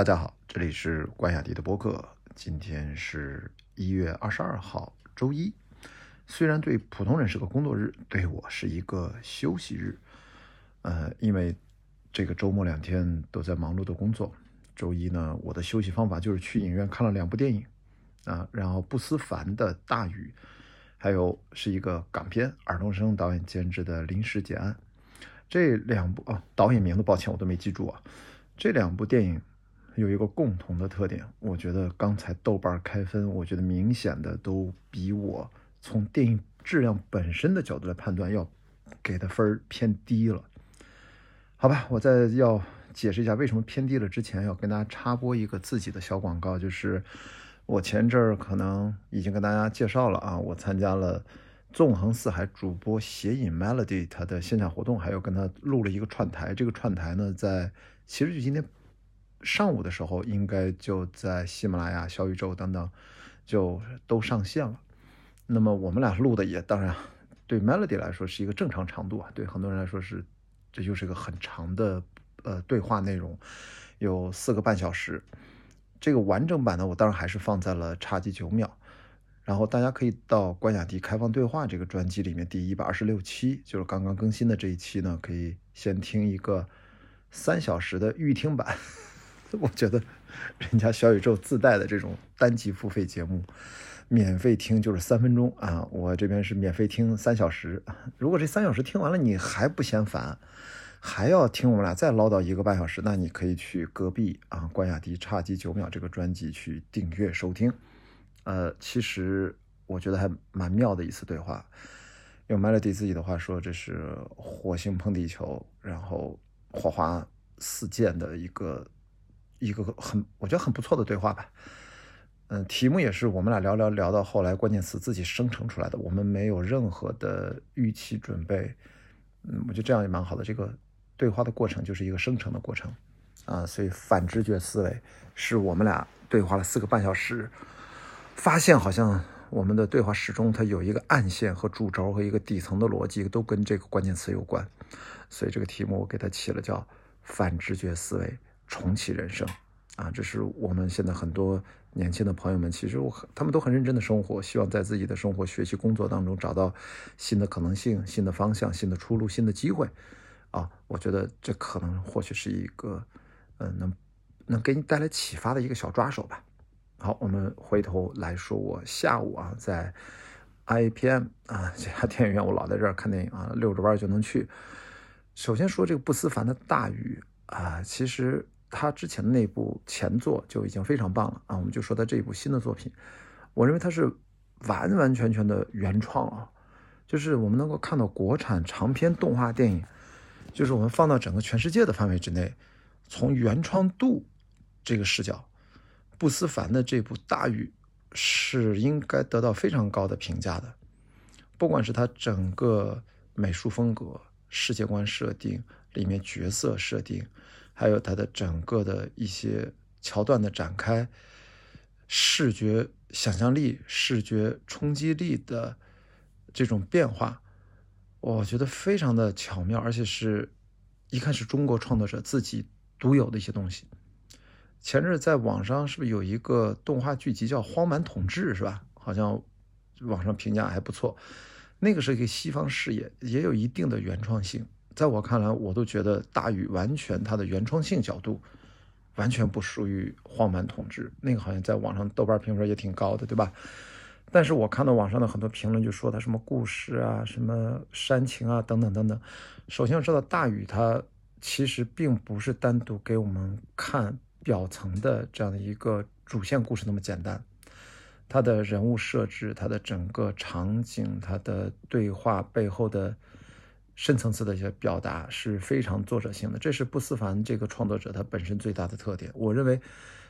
大家好，这里是关雅迪的播客。今天是一月二十二号，周一。虽然对普通人是个工作日，对我是一个休息日。呃，因为这个周末两天都在忙碌的工作。周一呢，我的休息方法就是去影院看了两部电影啊，然后不思凡的《大雨》，还有是一个港片，尔冬升导演监制的《临时结案》。这两部啊，导演名字抱歉我都没记住啊。这两部电影。有一个共同的特点，我觉得刚才豆瓣开分，我觉得明显的都比我从电影质量本身的角度来判断要给的分偏低了。好吧，我在要解释一下为什么偏低了之前，要跟大家插播一个自己的小广告，就是我前阵儿可能已经跟大家介绍了啊，我参加了纵横四海主播写影 Melody 他的线下活动，还有跟他录了一个串台，这个串台呢，在其实就今天。上午的时候，应该就在喜马拉雅、小宇宙等等，就都上线了。那么我们俩录的也当然，对 Melody 来说是一个正常长度啊，对很多人来说是，这就是一个很长的呃对话内容，有四个半小时。这个完整版呢，我当然还是放在了差几九秒。然后大家可以到关雅迪开放对话这个专辑里面第一百二十六期，就是刚刚更新的这一期呢，可以先听一个三小时的预听版。我觉得，人家小宇宙自带的这种单集付费节目，免费听就是三分钟啊，我这边是免费听三小时。如果这三小时听完了你还不嫌烦，还要听我们俩再唠叨一个半小时，那你可以去隔壁啊关雅迪差几九秒这个专辑去订阅收听。呃，其实我觉得还蛮妙的一次对话，用 Melody 自己的话说，这是火星碰地球，然后火花四溅的一个。一个很我觉得很不错的对话吧，嗯，题目也是我们俩聊聊聊到后来关键词自己生成出来的，我们没有任何的预期准备，嗯，我觉得这样也蛮好的。这个对话的过程就是一个生成的过程，啊，所以反直觉思维是我们俩对话了四个半小时，发现好像我们的对话始终它有一个暗线和主轴和一个底层的逻辑都跟这个关键词有关，所以这个题目我给它起了叫反直觉思维。重启人生，啊，这是我们现在很多年轻的朋友们，其实我他们都很认真的生活，希望在自己的生活、学习、工作当中找到新的可能性、新的方向、新的出路、新的机会，啊，我觉得这可能或许是一个，嗯，能能给你带来启发的一个小抓手吧。好，我们回头来说，我下午啊在 IPM 啊这家电影院，我老在这儿看电影啊，溜着弯就能去。首先说这个不思凡的大雨啊，其实。他之前的那部前作就已经非常棒了啊！我们就说他这一部新的作品，我认为他是完完全全的原创啊！就是我们能够看到国产长篇动画电影，就是我们放到整个全世界的范围之内，从原创度这个视角，不思凡的这部《大雨》是应该得到非常高的评价的，不管是他整个美术风格、世界观设定、里面角色设定。还有它的整个的一些桥段的展开，视觉想象力、视觉冲击力的这种变化，我觉得非常的巧妙，而且是一看是中国创作者自己独有的一些东西。前日在网上是不是有一个动画剧集叫《荒蛮统治》是吧？好像网上评价还不错。那个是一个西方视野，也有一定的原创性。在我看来，我都觉得大禹完全它的原创性角度，完全不属于荒蛮统治。那个好像在网上豆瓣评分也挺高的，对吧？但是我看到网上的很多评论就说它什么故事啊、什么煽情啊等等等等。首先要知道，大禹它其实并不是单独给我们看表层的这样的一个主线故事那么简单，它的人物设置、它的整个场景、它的对话背后的。深层次的一些表达是非常作者性的，这是不思凡这个创作者他本身最大的特点。我认为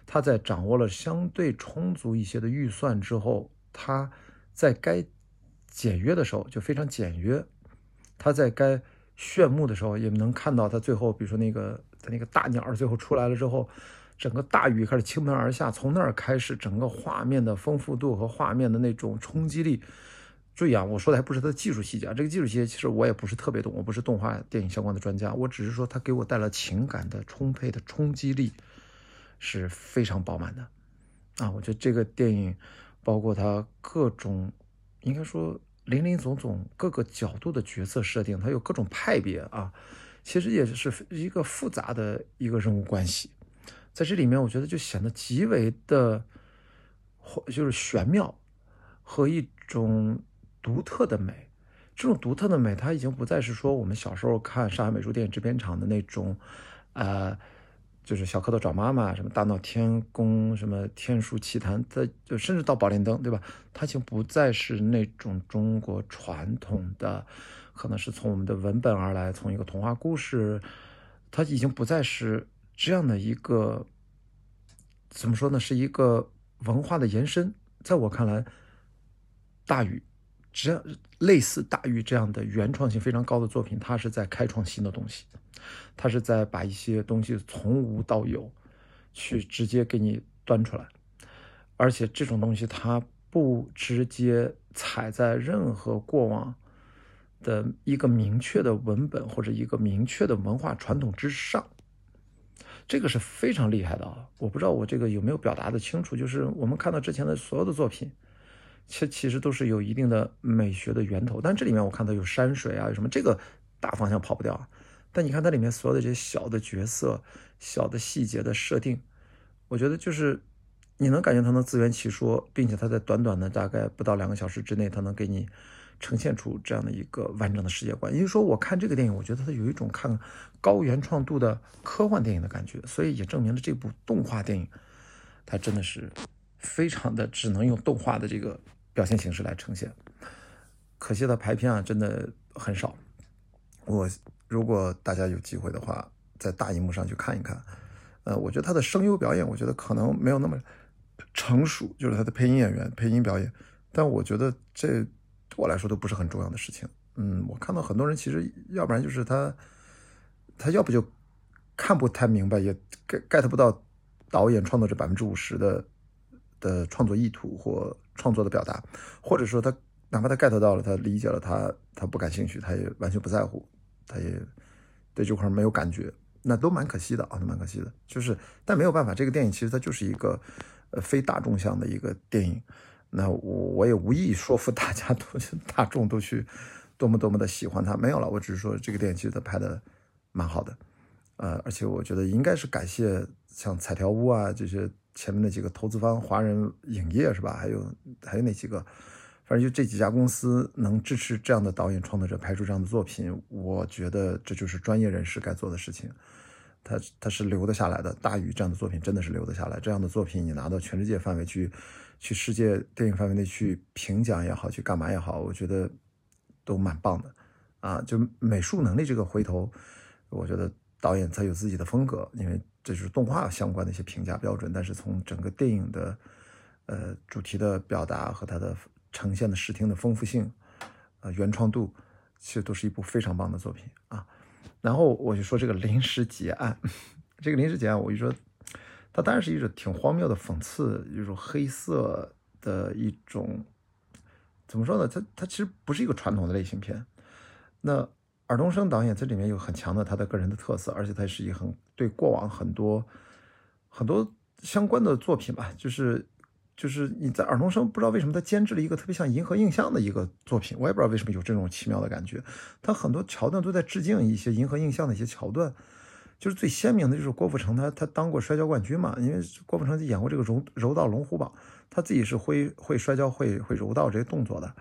他在掌握了相对充足一些的预算之后，他在该简约的时候就非常简约，他在该炫目的时候也能看到他最后，比如说那个他那个大鸟最后出来了之后，整个大雨开始倾盆而下，从那儿开始整个画面的丰富度和画面的那种冲击力。注意啊，我说的还不是它的技术细节啊，这个技术细节其实我也不是特别懂，我不是动画电影相关的专家，我只是说它给我带来情感的充沛的冲击力，是非常饱满的啊。我觉得这个电影包括它各种，应该说林林总总各个角度的角色设定，它有各种派别啊，其实也是一个复杂的一个人物关系，在这里面我觉得就显得极为的，就是玄妙和一种独特的美。这种独特的美，它已经不再是说我们小时候看上海美术电影制片厂的那种，呃，就是小蝌蚪找妈妈，什么大闹天宫，什么天书奇谭，它就甚至到宝莲灯，对吧？它已经不再是那种中国传统的，可能是从我们的文本而来，从一个童话故事，它已经不再是这样的一个，怎么说呢？是一个文化的延伸。在我看来，大禹。这样类似大鱼这样的原创性非常高的作品，它是在开创新的东西，它是在把一些东西从无到有，去直接给你端出来，而且这种东西它不直接踩在任何过往的一个明确的文本或者一个明确的文化传统之上，这个是非常厉害的啊！我不知道我这个有没有表达的清楚，就是我们看到之前的所有的作品。其其实都是有一定的美学的源头，但这里面我看到有山水啊，有什么这个大方向跑不掉。但你看它里面所有的这些小的角色、小的细节的设定，我觉得就是你能感觉它能自圆其说，并且它在短短的大概不到两个小时之内，它能给你呈现出这样的一个完整的世界观。也就是说，我看这个电影，我觉得它有一种看高原创度的科幻电影的感觉，所以也证明了这部动画电影它真的是非常的只能用动画的这个。表现形式来呈现，可惜的排片啊真的很少。我如果大家有机会的话，在大荧幕上去看一看，呃，我觉得他的声优表演，我觉得可能没有那么成熟，就是他的配音演员配音表演。但我觉得这对我来说都不是很重要的事情。嗯，我看到很多人其实要不然就是他，他要不就看不太明白，也 get get 不到导演创作者百分之五十的的创作意图或。创作的表达，或者说他哪怕他 get 到了，他理解了，他他不感兴趣，他也完全不在乎，他也对这块没有感觉，那都蛮可惜的啊，都蛮可惜的。就是，但没有办法，这个电影其实它就是一个呃非大众向的一个电影。那我我也无意说服大家都大众都去多么多么的喜欢它，没有了。我只是说这个电影其实它拍的蛮好的，呃，而且我觉得应该是感谢像彩条屋啊这些。前面那几个投资方，华人影业是吧？还有还有那几个，反正就这几家公司能支持这样的导演创作者拍出这样的作品，我觉得这就是专业人士该做的事情。他他是留得下来的，大宇这样的作品真的是留得下来。这样的作品你拿到全世界范围去，去世界电影范围内去评奖也好，去干嘛也好，我觉得都蛮棒的啊。就美术能力这个回头，我觉得导演他有自己的风格，因为。这就是动画相关的一些评价标准，但是从整个电影的，呃，主题的表达和它的呈现的视听的丰富性，呃，原创度，其实都是一部非常棒的作品啊。然后我就说这个临时结案，这个临时结案，我就说，它当然是一种挺荒谬的讽刺，一种黑色的一种，怎么说呢？它它其实不是一个传统的类型片，那。尔冬升导演在里面有很强的他的个人的特色，而且他是一很对过往很多很多相关的作品吧，就是就是你在尔冬升不知道为什么他监制了一个特别像银河映像的一个作品，我也不知道为什么有这种奇妙的感觉。他很多桥段都在致敬一些银河映像的一些桥段，就是最鲜明的就是郭富城他他当过摔跤冠军嘛，因为郭富城就演过这个柔柔道龙虎榜，他自己是会会摔跤会会柔道这些动作的，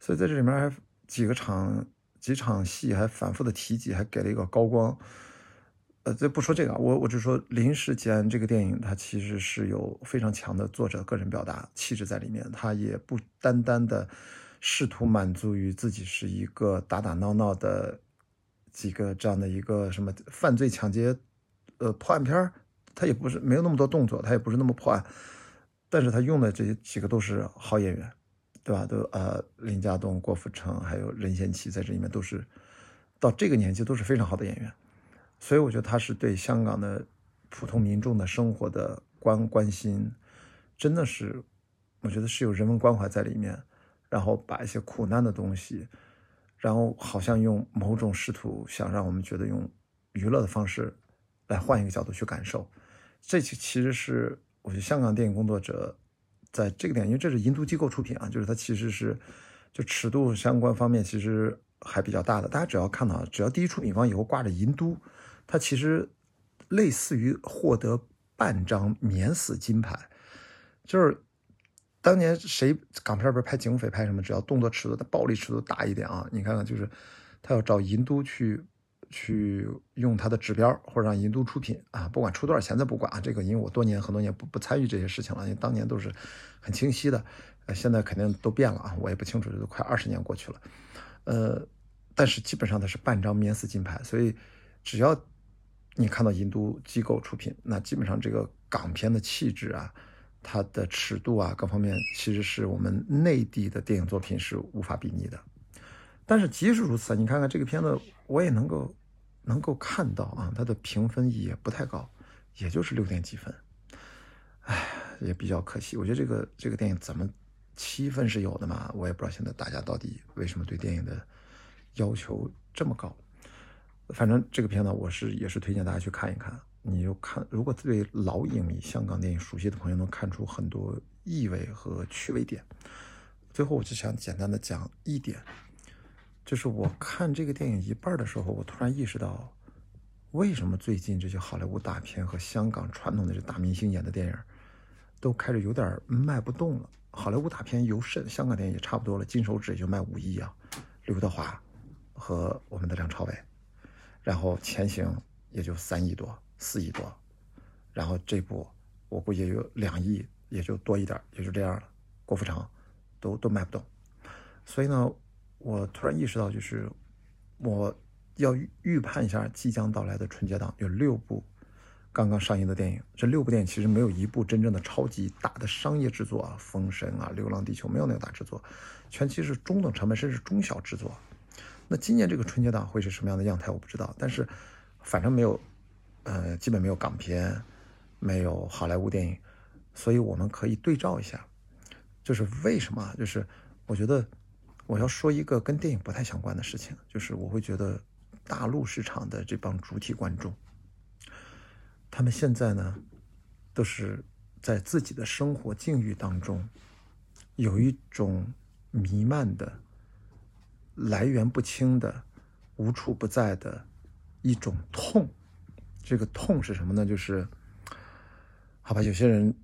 所以在这里面还几个场。几场戏还反复的提及，还给了一个高光。呃，这不说这个，我我就说《临时结案》这个电影，它其实是有非常强的作者个人表达气质在里面。它也不单单的试图满足于自己是一个打打闹闹的几个这样的一个什么犯罪抢劫呃破案片儿，它也不是没有那么多动作，它也不是那么破案，但是他用的这几个都是好演员。对吧？都呃，林家栋、郭富城还有任贤齐在这里面都是到这个年纪都是非常好的演员，所以我觉得他是对香港的普通民众的生活的关关心，真的是我觉得是有人文关怀在里面，然后把一些苦难的东西，然后好像用某种试图想让我们觉得用娱乐的方式来换一个角度去感受，这其其实是我觉得香港电影工作者在这个点，因为这是银都机构出品啊，就是它其实是就尺度相关方面其实还比较大的。大家只要看到，只要第一出品方以后挂着银都，它其实类似于获得半张免死金牌，就是当年谁港片不是拍警匪拍什么，只要动作尺度的暴力尺度大一点啊，你看看就是他要找银都去。去用他的指标，或者让银都出品啊，不管出多少钱，咱不管啊。这个因为我多年很多年不不参与这些事情了，因为当年都是很清晰的，呃，现在肯定都变了啊，我也不清楚，这都快二十年过去了，呃，但是基本上它是半张免死金牌，所以只要你看到银都机构出品，那基本上这个港片的气质啊，它的尺度啊，各方面其实是我们内地的电影作品是无法比拟的。但是即使如此，你看看这个片子，我也能够能够看到啊，它的评分也不太高，也就是六点几分，哎，也比较可惜。我觉得这个这个电影怎么七分是有的嘛？我也不知道现在大家到底为什么对电影的要求这么高。反正这个片子我是也是推荐大家去看一看。你就看，如果对老影迷、香港电影熟悉的朋友能看出很多意味和趣味点。最后，我就想简单的讲一点。就是我看这个电影一半的时候，我突然意识到，为什么最近这些好莱坞大片和香港传统的这大明星演的电影，都开始有点卖不动了。好莱坞大片尤甚，香港电影也差不多了，金手指也就卖五亿啊。刘德华和我们的梁朝伟，然后前行也就三亿多、四亿多，然后这部我估计有两亿，也就多一点，也就这样了。郭富城都都卖不动，所以呢。我突然意识到，就是我要预判一下即将到来的春节档，有六部刚刚上映的电影。这六部电影其实没有一部真正的超级大的商业制作啊，《封神》啊，《流浪地球》没有那个大制作，全其实是中等成本甚至中小制作。那今年这个春节档会是什么样的样态，我不知道。但是反正没有，呃，基本没有港片，没有好莱坞电影，所以我们可以对照一下，就是为什么？就是我觉得。我要说一个跟电影不太相关的事情，就是我会觉得大陆市场的这帮主体观众，他们现在呢，都是在自己的生活境遇当中，有一种弥漫的、来源不清的、无处不在的一种痛。这个痛是什么呢？就是，好吧，有些人。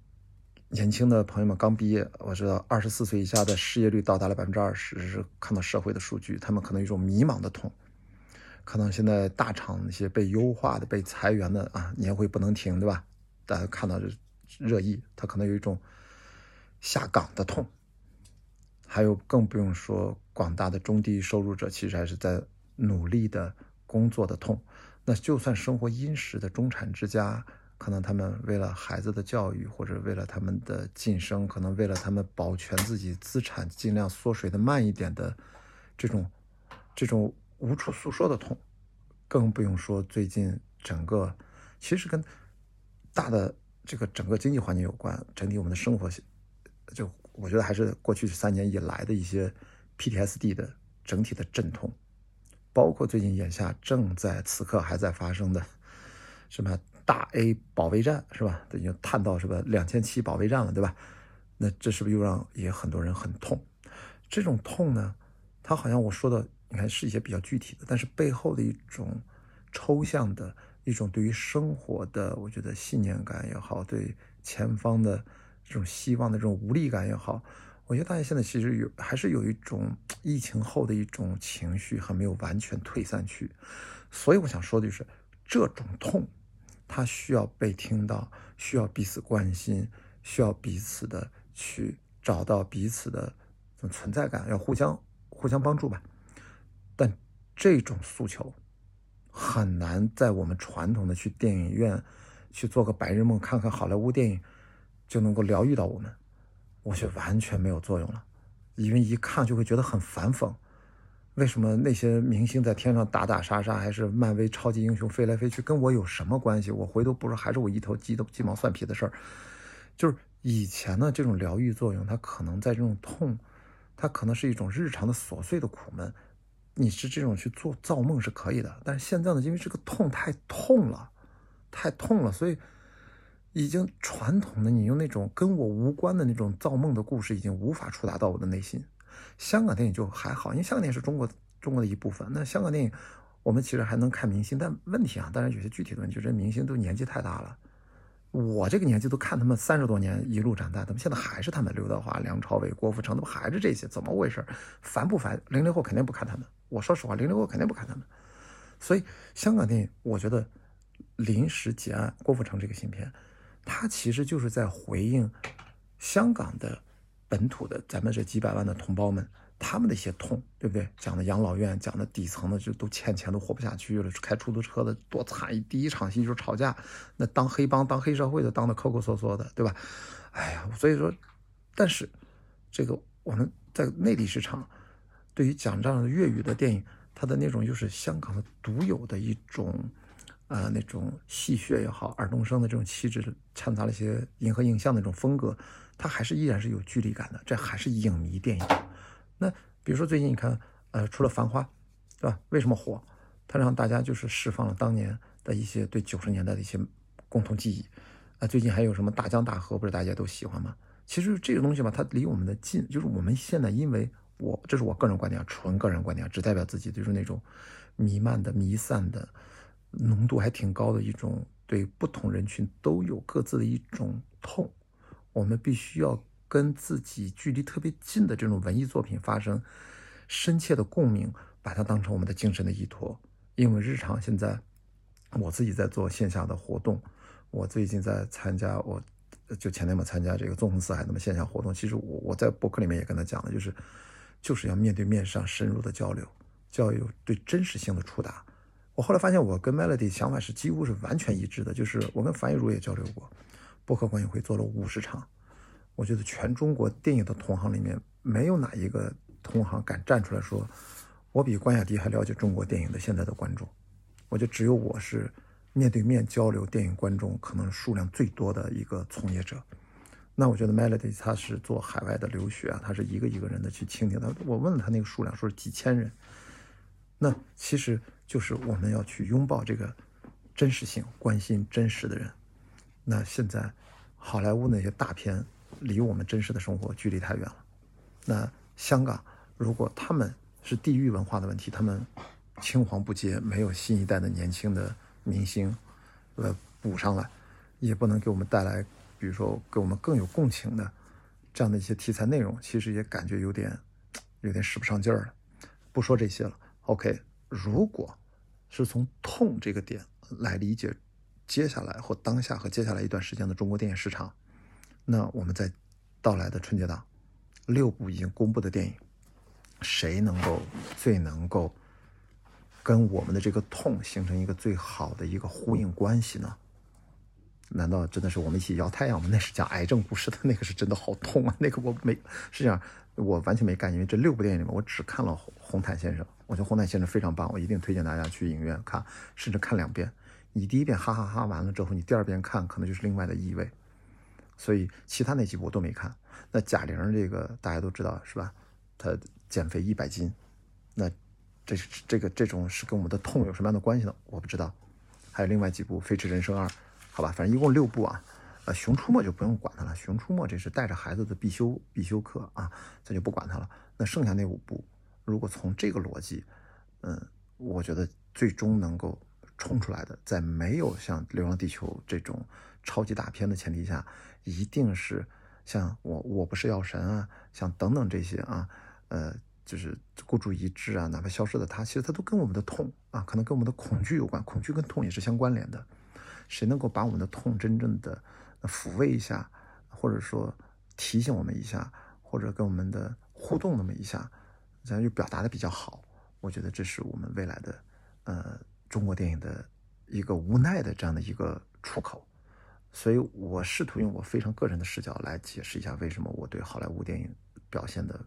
年轻的朋友们刚毕业，我知道二十四岁以下的失业率到达了百分之二十，是看到社会的数据，他们可能有一种迷茫的痛，可能现在大厂那些被优化的、被裁员的啊，年会不能停，对吧？大家看到这热议，他可能有一种下岗的痛，还有更不用说广大的中低收入者，其实还是在努力的工作的痛。那就算生活殷实的中产之家。可能他们为了孩子的教育，或者为了他们的晋升，可能为了他们保全自己资产，尽量缩水的慢一点的，这种这种无处诉说的痛，更不用说最近整个其实跟大的这个整个经济环境有关，整体我们的生活，就我觉得还是过去三年以来的一些 PTSD 的整体的阵痛，包括最近眼下正在此刻还在发生的什么。大 A 保卫战是吧？已经探到是吧？两千七保卫战了，对吧？那这是不是又让也很多人很痛？这种痛呢，它好像我说的，你看是一些比较具体的，但是背后的一种抽象的一种对于生活的，我觉得信念感也好，对前方的这种希望的这种无力感也好，我觉得大家现在其实有还是有一种疫情后的一种情绪还没有完全退散去，所以我想说的就是这种痛。它需要被听到，需要彼此关心，需要彼此的去找到彼此的存在感，要互相互相帮助吧。但这种诉求很难在我们传统的去电影院去做个白日梦，看看好莱坞电影就能够疗愈到我们，我觉得完全没有作用了，因为一看就会觉得很反讽。为什么那些明星在天上打打杀杀，还是漫威超级英雄飞来飞去，跟我有什么关系？我回头不是还是我一头鸡的鸡毛蒜皮的事儿？就是以前呢，这种疗愈作用，它可能在这种痛，它可能是一种日常的琐碎的苦闷，你是这种去做造梦是可以的。但是现在呢，因为这个痛太痛了，太痛了，所以已经传统的你用那种跟我无关的那种造梦的故事，已经无法触达到我的内心。香港电影就还好，因为香港电影是中国中国的一部分。那香港电影，我们其实还能看明星，但问题啊，当然有些具体的问题，就是明星都年纪太大了。我这个年纪都看他们三十多年一路长大，他们现在还是他们刘德华、梁朝伟、郭富城，他们还是这些，怎么回事？烦不烦？零零后肯定不看他们。我说实话，零零后肯定不看他们。所以香港电影，我觉得临时结案郭富城这个新片。他其实就是在回应香港的本土的咱们这几百万的同胞们他们的一些痛，对不对？讲的养老院，讲的底层的就都欠钱都活不下去了，开出租车的多惨！第一场戏就是吵架，那当黑帮、当黑社会的当的抠抠搜搜的，对吧？哎呀，所以说，但是这个我们在内地市场，对于讲这样的粤语的电影，它的那种又是香港的独有的一种。啊，那种戏谑也好，尔冬升的这种气质，掺杂了一些银河映像的那种风格，它还是依然是有距离感的。这还是影迷电影。那比如说最近你看，呃，除了《繁花》，对吧？为什么火？它让大家就是释放了当年的一些对九十年代的一些共同记忆。啊，最近还有什么《大江大河》，不是大家都喜欢吗？其实这个东西吧，它离我们的近，就是我们现在因为我这是我个人观点，纯个人观点，只代表自己，就是那种弥漫的、弥散的。浓度还挺高的一种，对不同人群都有各自的一种痛，我们必须要跟自己距离特别近的这种文艺作品发生深切的共鸣，把它当成我们的精神的依托。因为日常现在我自己在做线下的活动，我最近在参加，我就前天嘛参加这个纵横四海那么线下活动。其实我我在博客里面也跟他讲了，就是就是要面对面上深入的交流，就要有对真实性的触达。我后来发现，我跟 Melody 想法是几乎是完全一致的。就是我跟樊一茹也交流过，播客观影会做了五十场。我觉得全中国电影的同行里面，没有哪一个同行敢站出来说，我比关雅迪还了解中国电影的现在的观众。我觉得只有我是面对面交流电影观众可能数量最多的一个从业者。那我觉得 Melody 他是做海外的留学啊，他是一个一个人的去倾听。他我问了他那个数量，说是几千人。那其实。就是我们要去拥抱这个真实性，关心真实的人。那现在好莱坞那些大片离我们真实的生活距离太远了。那香港如果他们是地域文化的问题，他们青黄不接，没有新一代的年轻的明星呃补上来，也不能给我们带来，比如说给我们更有共情的这样的一些题材内容，其实也感觉有点有点使不上劲儿了。不说这些了，OK，如果。是从痛这个点来理解接下来或当下和接下来一段时间的中国电影市场。那我们在到来的春节档，六部已经公布的电影，谁能够最能够跟我们的这个痛形成一个最好的一个呼应关系呢？难道真的是我们一起摇太阳吗？那是讲癌症故事的，那个是真的好痛啊！那个我没，实际上我完全没干，因为这六部电影里面，我只看了《红毯先生》，我觉得《红毯先生》非常棒，我一定推荐大家去影院看，甚至看两遍。你第一遍哈哈哈完了之后，你第二遍看可能就是另外的意味。所以其他那几部我都没看。那贾玲这个大家都知道是吧？她减肥一百斤，那这是这个这种是跟我们的痛有什么样的关系呢？我不知道。还有另外几部《飞驰人生二》。好吧，反正一共六部啊，呃，《熊出没》就不用管它了，《熊出没》这是带着孩子的必修必修课啊，咱就不管它了。那剩下那五部，如果从这个逻辑，嗯，我觉得最终能够冲出来的，在没有像《流浪地球》这种超级大片的前提下，一定是像我我不是药神啊，像等等这些啊，呃，就是孤注一掷啊，哪怕消失的他，其实它都跟我们的痛啊，可能跟我们的恐惧有关，恐惧跟痛也是相关联的。谁能够把我们的痛真正的抚慰一下，或者说提醒我们一下，或者跟我们的互动那么一下，咱就表达的比较好。我觉得这是我们未来的，呃，中国电影的一个无奈的这样的一个出口。所以我试图用我非常个人的视角来解释一下，为什么我对好莱坞电影表现的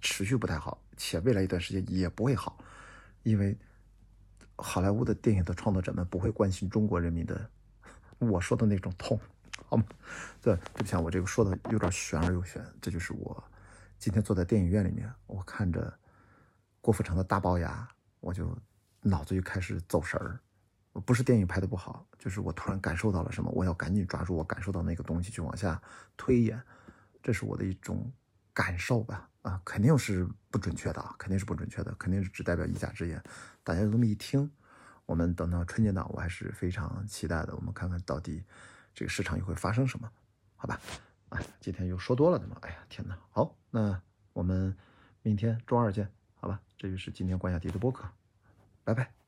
持续不太好，且未来一段时间也不会好，因为。好莱坞的电影的创作者们不会关心中国人民的，我说的那种痛，好吗？对，对不起，我这个说的有点玄而又玄。这就是我今天坐在电影院里面，我看着郭富城的大龅牙，我就脑子就开始走神儿。不是电影拍的不好，就是我突然感受到了什么，我要赶紧抓住我感受到那个东西去往下推演，这是我的一种感受吧。啊，肯定是不准确的啊，肯定是不准确的，肯定是只代表一家之言。大家就这么一听，我们等到春节档，我还是非常期待的。我们看看到底这个市场又会发生什么，好吧？哎，今天又说多了怎么，哎呀，天哪！好，那我们明天周二见，好吧？这就是今天关雅迪的播客，拜拜。